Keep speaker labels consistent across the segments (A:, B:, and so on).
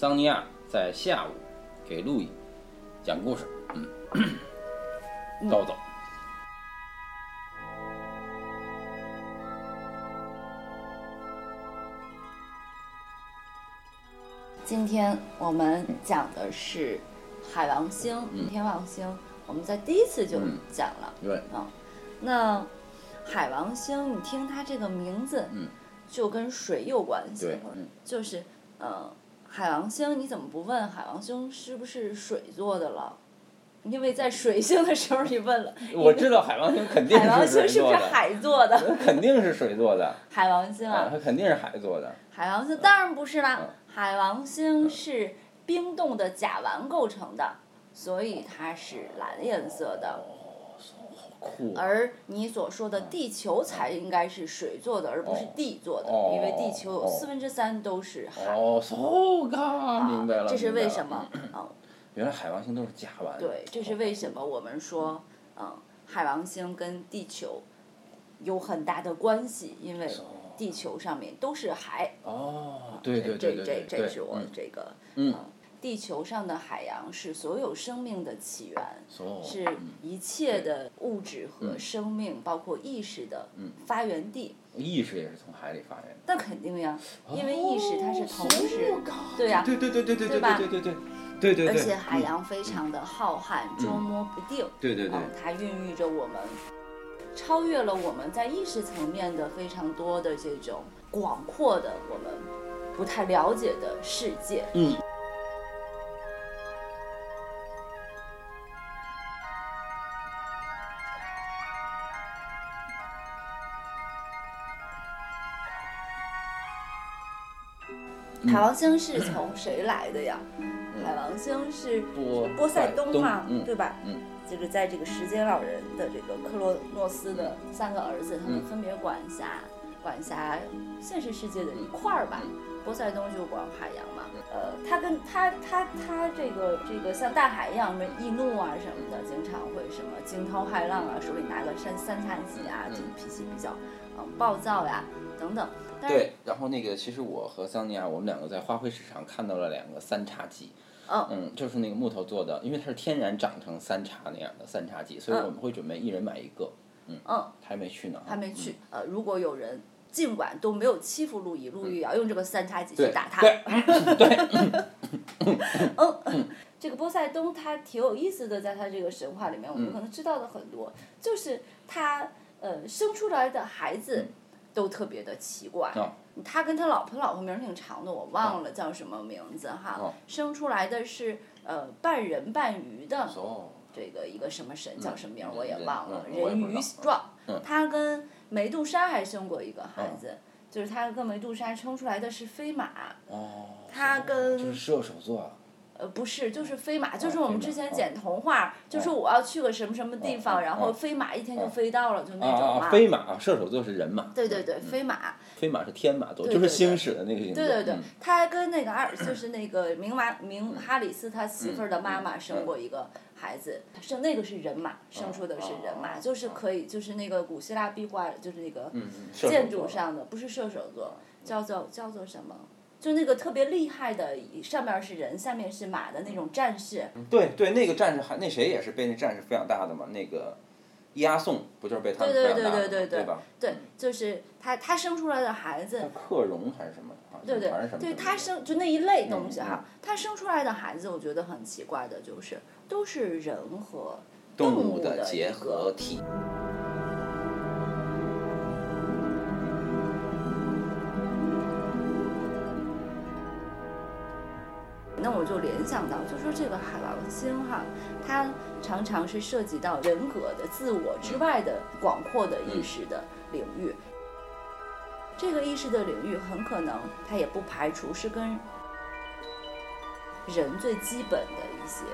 A: 桑尼亚在下午给路易讲故事。嗯，叨叨。
B: 今天我们讲的是海王星、
A: 嗯
B: 天王星，我们在第一次就
A: 嗯
B: 讲了。
A: 对，嗯
B: 那海王星，你听它这个名字，
A: 嗯
B: 就跟水有关系
A: 对，嗯
B: 就是呃，海王星，你怎么不问海王星是不是水做的了？因为在水星的时候你问了，
A: 我知道海王星肯定
B: 海王星是不是，海做的？
A: 肯定是水做的，
B: 海王星
A: 啊，
B: 啊，
A: 它肯定是海做的。
B: 海王星当然不是啦
A: 嗯，
B: 海王星是冰冻的甲烷构成的，所以它是蓝颜色的。
A: 酷，
B: 而你所说的地球才应该是水做的，而不是地做的，
A: 哦
B: 因为地球有
A: 哦
B: 四分之三都是海。
A: 哦，so ga，明白了。
B: 啊这是为什么？嗯，
A: 原来海王星都是甲烷。
B: 对，这是为什么我们说，嗯，海王星跟地球有很大的关系，因为地球上面都是海。
A: 哦，对对对
B: 这
A: 对对
B: 这这是我
A: 嗯
B: 这个，
A: 嗯
B: 地球上的海洋是所有生命的起源。是一切的物质和生命，包括意识的发源地。
A: 意识也是从海里发源的。
B: 那肯定呀，因为意识它是同时，对呀、
A: 对对对对对对
B: 吧
A: 对对对对对对。
B: 而且海洋非常的浩瀚，捉摸不定。
A: 对对对
B: 嗯，它孕育着我们，超越了我们在意识层面的非常多的这种广阔的我们不太了解的世界。
A: 嗯。
B: 海王星是从谁来的呀？海王星是
A: 波
B: 波塞冬嘛，
A: 嗯
B: 对吧？
A: 嗯
B: 就是在这个时间老人的这个克洛诺斯的三个儿子，他们分别管辖管辖现实世界的一块儿吧。波塞冬就管海洋嘛，呃，他跟他他他这个这个像大海一样，什么易怒啊什么的，经常会什么惊涛骇浪啊，手里拿个三三叉戟啊，就脾气比较嗯暴躁呀等等。但
A: 对，然后那个其实我和桑尼亚，我们两个在花卉市场看到了两个三叉戟。
B: 嗯
A: 嗯，就是那个木头做的，因为它是天然长成三叉那样的三叉戟，所以
B: 嗯
A: 我们会准备一人买一个。嗯，
B: 嗯，
A: 还没去呢，
B: 还没去。呃，如果有人尽管都没有欺负陆毅，陆毅也要用这个三叉戟去打他。
A: 对
B: 嗯，这个波塞冬他挺有意思的，在他这个神话里面，我们可能知道的很多，就是他呃生出来的孩子都特别的奇怪。
A: 哦
B: 他跟他老婆，老婆名儿挺长的，我忘了叫什么名字哈。
A: 哦
B: 生出来的是呃半人半鱼的。
A: 哦，
B: 这个一个什么神叫什么名儿
A: 嗯
B: 我也忘了，
A: 嗯
B: 人鱼状
A: 嗯。
B: 他跟梅杜莎还生过一个孩子，就是他跟梅杜莎生出来的是飞马。
A: 哦，
B: 他跟
A: 就是射手座。啊，
B: 呃，不是，就是飞马，就是我们之前剪童话，就是我要去个什么什么地方，
A: 哦
B: 然后
A: 哦
B: 飞马一天就
A: 哦
B: 飞到了，就那种嘛。
A: 啊。飞马啊，射手座是人马，
B: 对对对，飞马，
A: 飞马是天马座，就是星矢的那个星座。
B: 对对对。
A: 嗯，
B: 他还跟那个阿尔，就是那个明马明哈里斯他媳妇儿的妈妈生过一个孩子，生那个是人马，生出的是人马，就是可以，就是那个古希腊壁画，就是那个建筑上的，不是射手座，叫做叫做什么？就那个特别厉害的，上面是人，下面是马的那种战士，
A: 对对，那个战士还那谁也是被那战士抚养大的嘛，那个伊阿宋不就是被他们
B: 对对
A: 抚养大的嘛
B: 对对对
A: 吧？
B: 对，就是他他生出来的孩子
A: 叫，克隆还是什么？
B: 对对对，他生就那一类东西
A: 嗯
B: 哈，他生出来的孩子，我觉得很奇怪的，就是都是人和
A: 动
B: 物
A: 物的结合体。
B: 想到，就说这个海王星哈，它常常是涉及到人格的自我之外的广阔的意识的领域。这个意识的领域很可能，它也不排除是跟人最基本的一些，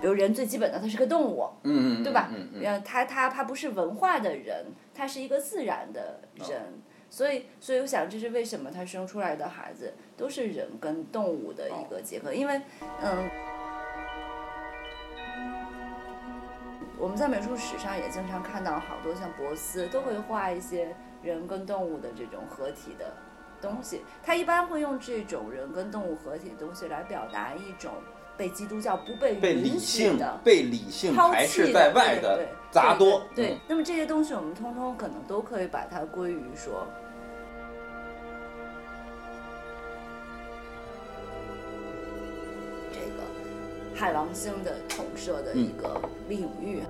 B: 比如人最基本的，它是个动物，
A: 嗯嗯，
B: 对吧？
A: 嗯嗯。
B: 呃，他他他不是文化的人，它是一个自然的人，所以所以我想这是为什么他生出来的孩子都是人跟动物的一个结合，因为嗯。我们在美术史上也经常看到好多像博斯都会画一些人跟动物的这种合体的东西。他一般会用这种人跟动物合体的东西来表达一种被基督教不被
A: 被理性
B: 的。
A: 被理性
B: 抛
A: 排斥
B: 弃
A: 在外
B: 对对
A: 杂多。
B: 对，对
A: 嗯
B: 那么这些东西我们通通可能都可以把它归于说，这个海王星的统摄的一个领域。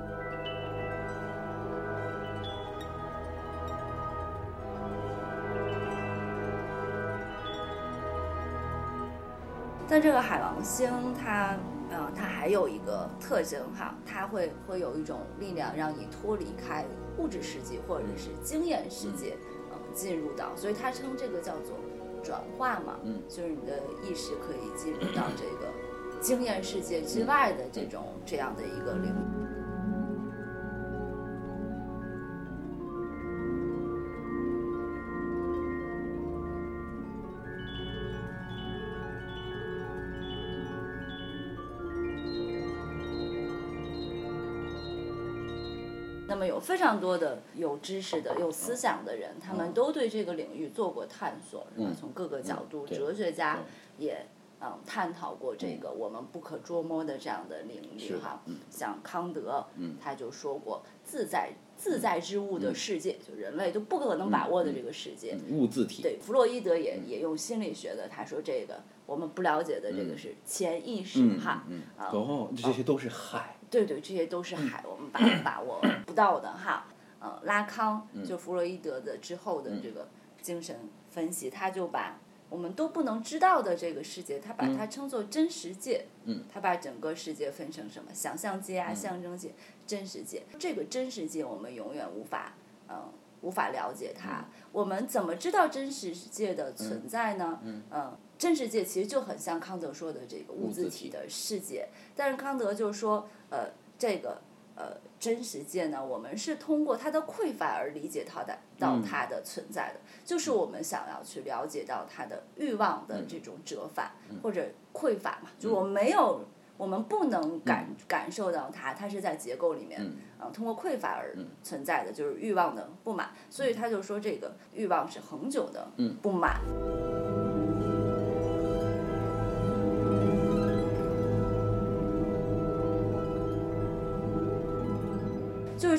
B: 但这个海王星它，呃，它还有一个特征哈，它会会有一种力量让你脱离开物质世界或者是经验世界，嗯、进入到，所以它称这个叫做转化嘛，
A: 嗯，
B: 就是你的意识可以进入到这个经验世界之外的这种这样的一个领域。有非常多的有知识的、有思想的人，他们都对这个领域做过探索，是吧？
A: 嗯？
B: 从各个角度，
A: 对。
B: 哲学家也嗯探讨过这个我们不可捉摸的这样的领域哈
A: 嗯。
B: 像康德
A: 嗯，
B: 他就说过，自在自在之物的世界，就人类都不可能把握的这个世界。
A: 嗯物自体。
B: 对，弗洛伊德也也用心理学的，他说这个我们不了解的这个是潜意识
A: 嗯
B: 哈。
A: 嗯，
B: 啊
A: 哦，这些都是海。
B: 对对，这些都是海，我们把把握不到的哈。呃，拉康就弗洛伊德的之后的这个精神分析，他就把我们都不能知道的这个世界，他把它称作真实界。
A: 嗯，
B: 他把整个世界分成什么想象界啊、象征界、真实界。这个真实界我们永远无法，嗯、无法了解它。我们怎么知道真实界的存在呢？嗯，真实界其实就很像康德说的这个物
A: 物自体
B: 自体的世界，但是康德就说，呃，这个呃真实界呢，我们是通过它的匮乏而理解它的到
A: 嗯。
B: 它的存在的，就是我们想要去了解到它的欲望的这种折返、或者匮乏嘛，就我们没有。我们不能感、感受到它，它是在结构里面，
A: 嗯。
B: 呃，通过匮乏而存在的，就是欲望的不满。所以他就说，这个欲望是恒久的
A: 嗯。
B: 不满。就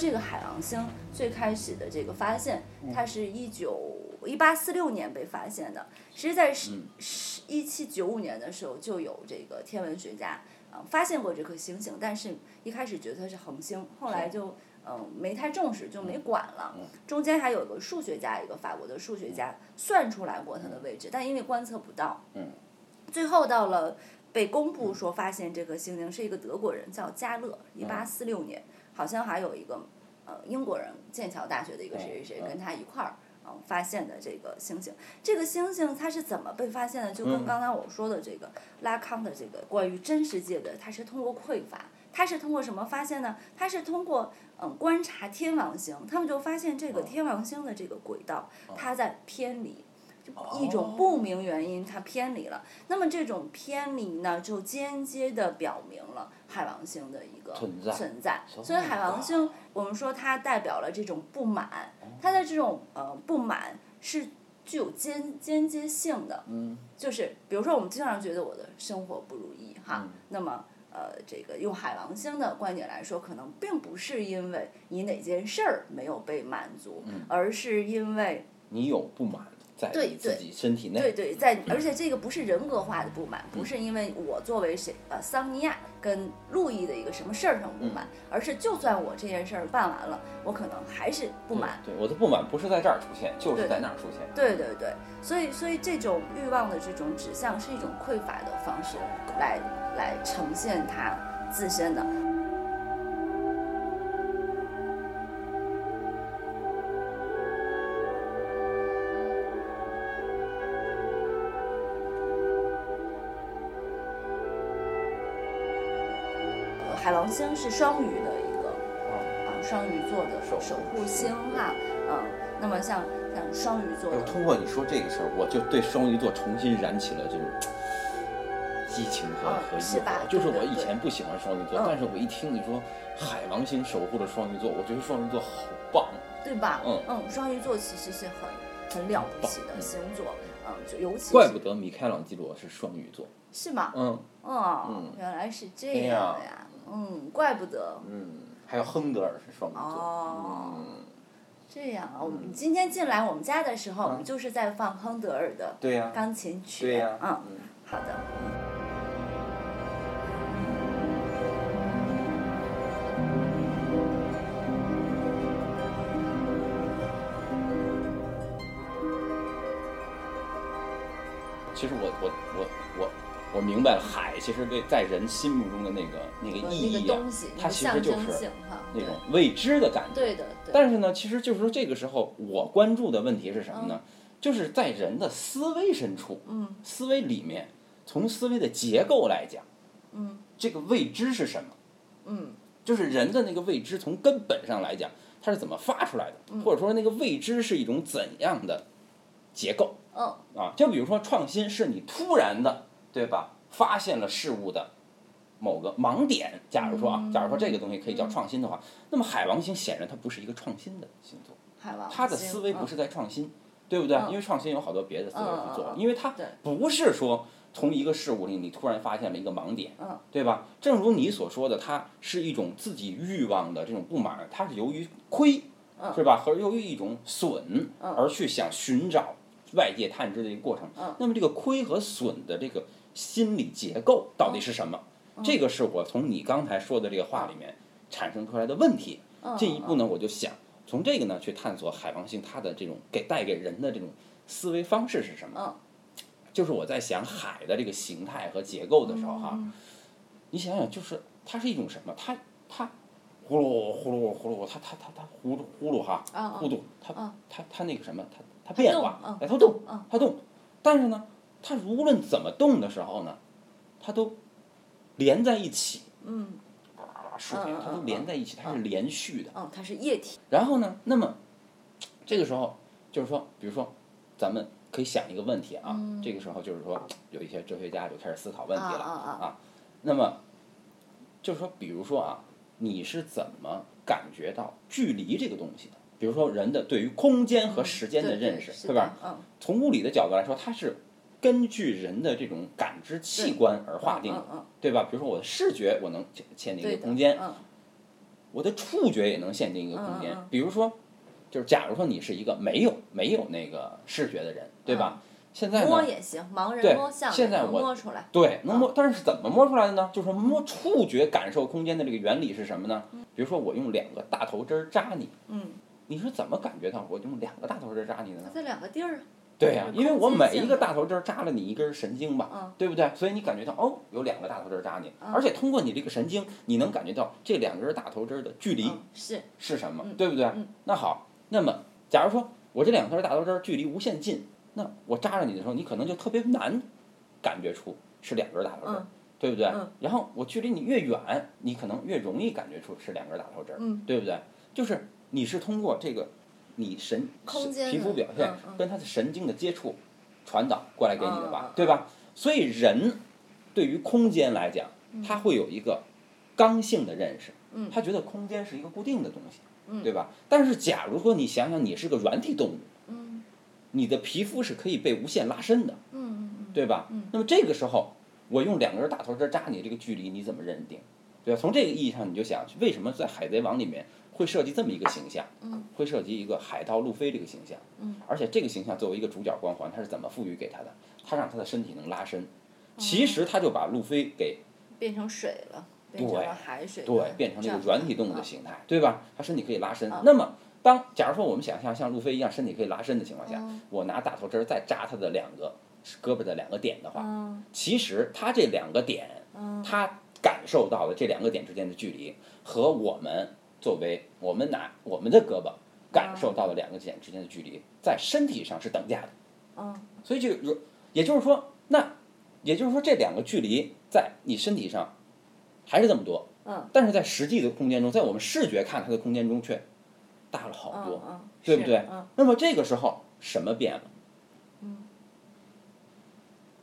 B: 这个海王星最开始的这个发现，它是一九一八四六年被发现的。其实，在十十一七九五年的时候，就有这个天文学家啊、发现过这颗星星，但是一开始觉得它是恒星，后来就嗯、没太重视，就没管了。中间还有个数学家，一个法国的数学家算出来过它的位置，但因为观测不到，最后到了被公布说发现这颗星星是一个德国人叫加勒，一八四六年，好像还有一个呃英国人剑桥大学的一个谁谁谁跟他一块儿。嗯，发现的这个星星，这个星星它是怎么被发现的？就跟刚才我说的这个拉康的这个关于真实界的，它是通过匮乏，它是通过什么发现呢？它是通过嗯观察天王星，他们就发现这个天王星的这个轨道，它在偏离，就一种不明原因它偏离了。那么这种偏离呢，就间接的表明了海王星的一个
A: 存在
B: 存在。所以海王星，我们说它代表了这种不满，它的这种呃不满是具有间间接性的。
A: 嗯
B: 就是比如说，我们经常觉得我的生活不如意哈，那么呃，这个用海王星的观点来说，可能并不是因为你哪件事儿没有被满足，而是因为
A: 你有不满在自己身体内。
B: 对对，在而且这个不是人格化的不满，不是因为我作为谁呃桑尼亚跟路易的一个什么事儿上不满，而是就算我这件事儿办完了，我可能还是不满。
A: 对，我的不满不是在这儿出现，就是在那儿出现。
B: 对对对，所以所以这种欲望的这种指向是一种匮乏的方式来来呈现它自身的。海王星是双鱼的一个啊。双鱼座的
A: 守护
B: 星。哈，嗯，那么像像双鱼座的。
A: 通过你说这个事儿，我就对双鱼座重新燃起了这种激情和
B: 啊
A: 和
B: 是吧？
A: 欲望。就是我
B: 对对对
A: 以前不喜欢双鱼座，
B: 嗯。
A: 但是我一听你说海王星守护着双鱼座，我觉得双鱼座好棒。
B: 对吧？
A: 嗯。
B: 嗯双鱼座其实是很很了不起的星座，嗯，就尤其是
A: 怪不得米开朗基罗是双鱼座。
B: 是吗？
A: 嗯。
B: 哦，
A: 嗯。
B: 原来是这样呀，嗯，怪不得。
A: 嗯，还有亨德尔是双鱼座。
B: 哦
A: 嗯，
B: 这样啊，我们今天进来我们家的时候，我
A: 嗯
B: 们就是在放亨德尔的、钢琴曲。
A: 对呀、
B: 嗯，
A: 嗯
B: 好的。
A: 其实对在人心目中的那个那个
B: 呃
A: 意义啊它其实就是那种未知的感觉。
B: 对的，对。
A: 但是呢，其实就是说这个时候我关注的问题是什么呢？就是在人的思维深处，
B: 嗯
A: 思维里面，从思维的结构来讲，
B: 嗯
A: 这个未知是什么？
B: 嗯
A: 就是人的那个未知，从根本上来讲，它是怎么发出来的，
B: 嗯
A: 或者说那个未知是一种怎样的结构
B: 嗯
A: 啊？就比如说创新是你突然的，对吧？发现了事物的某个盲点。假如说啊，
B: 嗯
A: 假如说这个东西可以叫创新的话，那么海王星显然它不是一个创新的星座，
B: 海王
A: 它的思维不是在创新，对不对？
B: 嗯
A: 因为创新有好多别的思维去做因为它不是说从一个事物里你突然发现了一个盲点，
B: 嗯
A: 对吧？正如你所说的，它是一种自己欲望的这种不满，它是由于亏，
B: 嗯
A: 是吧？和由于一种损
B: 嗯
A: 而去想寻找外界探知的一个过程。
B: 嗯
A: 那么这个亏和损的这个心理结构到底是什么？
B: 嗯
A: 这个是我从你刚才说的这个话里面产生出来的问题。
B: 嗯
A: 进一步呢，我就想从这个呢去探索海王星它的这种给带给人的这种思维方式是什么。
B: 嗯
A: 就是我在想海的这个形态和结构的时候哈，
B: 嗯
A: 你想想，就是它是一种什么？它它呼噜呼噜呼噜，它它它它呼噜呼噜哈，
B: 啊
A: 呼噜，它
B: 嗯
A: 它它那个什么，它它变化哎，它动
B: 嗯，
A: 它动，但是呢，它无论怎么动的时候呢，它都连在一起，
B: 嗯
A: 啊，水它都连在一起，它是连续的。
B: 嗯，它是液体。
A: 然后呢，那么这个时候就是说，比如说，咱们可以想一个问题啊，
B: 嗯
A: 这个时候就是说，有一些哲学家就开始思考问题了
B: 啊啊啊
A: 那么就是说，比如说啊，你是怎么感觉到距离这个东西的？比如说人的对于空间和时间的认识，
B: 是
A: 对吧？
B: 嗯
A: 从物理的角度来说，它是根据人的这种感知器官而划定的，
B: 嗯嗯
A: 对吧？比如说我的视觉，我能限限定一个空间，
B: 嗯
A: 我的触觉也能限定一个空间。比如说，就是假如说你是一个没有没有那个视觉的人，对吧？现在呢，
B: 摸也行，盲
A: 对
B: 人摸象
A: 现在我
B: 摸出来。
A: 对，能摸，但是怎么摸出来的呢？就是摸触觉感受空间的这个原理是什么呢？比如说我用两个大头针儿扎你，
B: 嗯，
A: 你是怎么感觉到我用两个大头针儿扎你的呢？
B: 在两个地儿啊。
A: 对呀、
B: 是
A: 因为我每一个大头针儿扎了你一根神经吧，
B: 嗯
A: 对不对？所以你感觉到哦，有两个大头针儿扎你，
B: 嗯
A: 而且通过你这个神经，你能感觉到这两根大头针儿的距离。
B: 嗯是
A: 是什么
B: 嗯，
A: 对不对？
B: 嗯
A: 那好，那么假如说我这两根大头针儿距离无限近，那我扎着你的时候，你可能就特别难感觉出是两根大头针对不对？
B: 嗯
A: 然后我距离你越远，你可能越容易感觉出是两根大头针对不对？就是你是通过这个你神
B: 空间的
A: 皮肤表现跟它的神经的接触传导过来给你的吧，对吧？所以人对于空间来讲，他会有一个刚性的认识，
B: 嗯
A: 他觉得空间是一个固定的东西，
B: 嗯
A: 对吧？但是假如说你想想，你是个软体动物，
B: 嗯
A: 你的皮肤是可以被无限拉伸的，对吧？
B: 嗯
A: 那么这个时候，我用两根大头针扎你这个距离，你怎么认定？对吧？从这个意义上，你就想，为什么在《海贼王》里面会设计这么一个形象？
B: 嗯
A: 会设计一个海盗路飞这个形象。
B: 嗯
A: 而且这个形象作为一个主角光环，它是怎么赋予给他的？他让他的身体能拉伸，其实他就把路飞给
B: 变成水了，变成
A: 对
B: 了海水的
A: 对，变成了一个软体动物的
B: 嗯
A: 形态，对吧？他身体可以拉伸
B: 嗯。
A: 那么，当假如说我们想象像路飞一样身体可以拉伸的情况下
B: 嗯，
A: 我拿大头针儿再扎他的两个胳膊的两个点的话，
B: 嗯
A: 其实他这两个点，
B: 嗯
A: 他感受到的这两个点之间的距离，和我们作为我们拿我们的胳膊感受到的两个点之间的距离，在身体上是等价的。
B: 嗯
A: 所以就有，也就是说，那也就是说，这两个距离在你身体上还是这么多，
B: 嗯
A: 但是在实际的空间中，在我们视觉看它的空间中却大了好多，
B: 嗯嗯，
A: 对不对
B: 嗯
A: 那么这个时候什么变了？
B: 嗯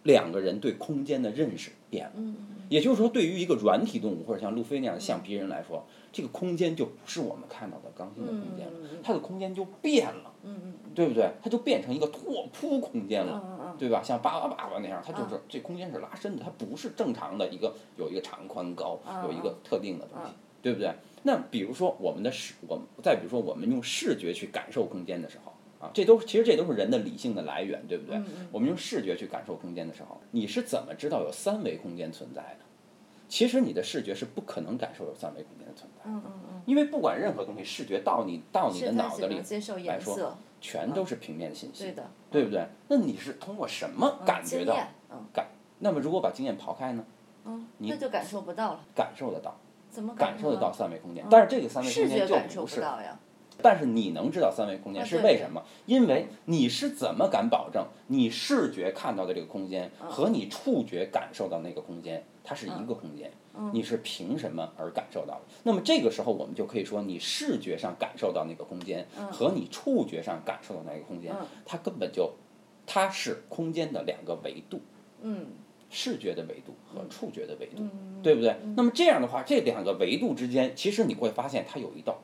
A: 两个人对空间的认识变了。
B: 嗯
A: 也就是说，对于一个软体动物或者像路飞那样的橡皮人来说，这个空间就不是我们看到的刚性的空间了，它的空间就变了，对不对？它就变成一个拓扑空间了。对吧？像巴巴爸爸那样，它就是这空间是拉伸的，它不是正常的一个有一个长宽高，
B: 嗯
A: 有一个特定的东西，对不对？那比如说我们的视，我们再比如说我们用视觉去感受空间的时候啊，这都其实这都是人的理性的来源，对不对？我们用视觉去感受空间的时候，你是怎么知道有三维空间存在的？其实你的视觉是不可能感受有三维空间的存在，
B: 嗯嗯嗯，
A: 因为不管任何东西，视觉到你到你的脑子里来说，全都是平面信息，
B: 对的，
A: 对不对？那你是通过什么
B: 嗯
A: 感觉到？感？那么如果把经验刨开呢？
B: 嗯，
A: 你
B: 那就感受不到了，
A: 感受得到，
B: 怎么
A: 感受得到？三维空间，但是这个三维空
B: 视觉
A: 间就
B: 感受
A: 不是。但是你能知道三维空间是为什么？因为你是怎么敢保证你视觉看到的这个空间
B: 嗯
A: 和你触觉感受到那个空间，它是一个空间？
B: 嗯
A: 你是凭什么而感受到的？那么这个时候我们就可以说，你视觉上感受到那个空间和你触觉上感受到那个空间
B: 嗯，
A: 它根本就它是空间的两个维度。
B: 嗯
A: 视觉的维度和触觉的维度，
B: 嗯
A: 对不对？那么这样的话，这两个维度之间，其实你会发现它有一道，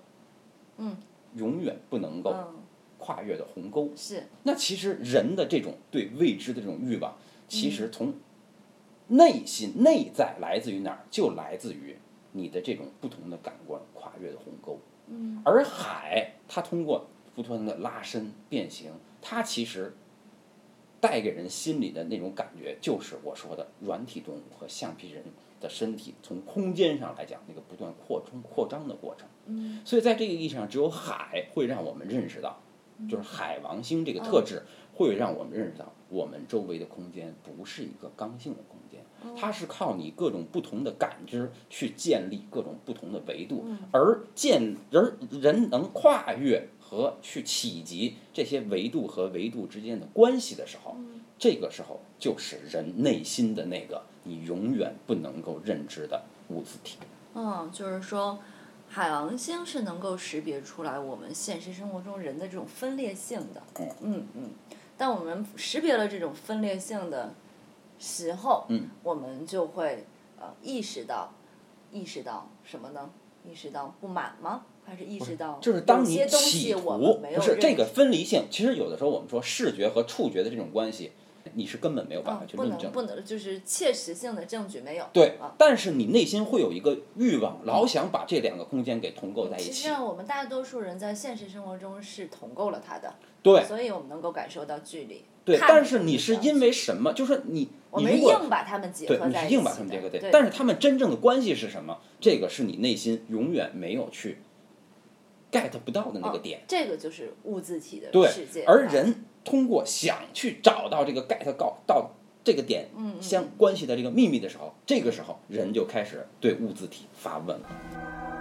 B: 嗯，
A: 永远不能够
B: 嗯，
A: 跨越的鸿沟。
B: 是，
A: 那其实人的这种对未知的这种欲望，其
B: 嗯
A: 实从内心内在来自于哪儿？就来自于你的这种不同的感官跨越的鸿沟。
B: 嗯，
A: 而海，它通过不断的拉伸变形，它其实带给人心里的那种感觉，就是我说的软体动物和橡皮人的身体从空间上来讲，那个不断扩充扩张的过程。
B: 嗯，
A: 所以在这个意义上，只有海会让我们认识到，就是海王星这个特质会让我们认识到，我们周围的空间不是一个刚性的空间，它是靠你各种不同的感知去建立各种不同的维度，而建而人能跨越和去企及这些维度和维度之间的关系的时候，这个时候就是人内心的那个你永远不能够认知的物质体。
B: 嗯，就是说，海王星是能够识别出来我们现实生活中人的这种分裂性的。
A: 嗯
B: 嗯嗯，当我们识别了这种分裂性的时候，
A: 嗯，
B: 我们就会呃意识到，意识到什么呢？意识到不满吗？还是意识到
A: 就是当你
B: 有些东
A: 企
B: 西我
A: 图
B: 们没有
A: 不是这个分离性，其实有的时候我们说视觉和触觉的这种关系，你是根本没有办法去论证。
B: 能不能就是切实性的证据没有。
A: 对
B: 啊，
A: 但是你内心会有一个欲望，老想把这两个空间给同构在一起。
B: 实际上，我们大多数人在现实生活中是同构了它的，
A: 对
B: 所以我们能够感受到距离。
A: 对，但是你
B: 是
A: 因为什么？就是你
B: 我们硬把它们结
A: 对，
B: 合在一起
A: 你是硬把它们结合在，
B: 对，
A: 但是他们真正的关系是什么？这个是你内心永远没有去 get 不到的那个点。
B: 这个就是物自体的世界。啊
A: 而人通过想去找到这个 get 到到这个点相关系的这个秘密的时候，这个时候人就开始对物字体发问了。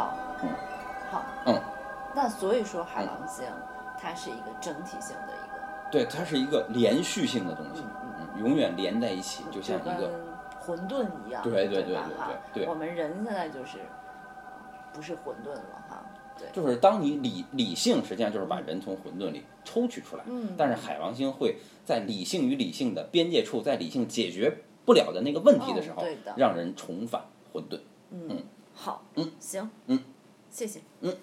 B: 好，
A: 嗯。
B: 好，
A: 嗯，
B: 那所以说海王星它是一个整体性的一个，
A: 对，它是一个连续性的东西，
B: 嗯
A: 嗯，永远连在一起，就像一个
B: 混沌一样，
A: 对对对对对对
B: 我们人现在就是不是混沌了哈，对，
A: 就是当你理理性实际上就是把人从混沌里抽取出来，
B: 嗯。
A: 但是海王星会在理性与理性的边界处，在理性解决不了的那个问题的时候，让人重返混沌。
B: 嗯，好，
A: 嗯，
B: 行，
A: 嗯，
B: 谢谢。
A: 嗯。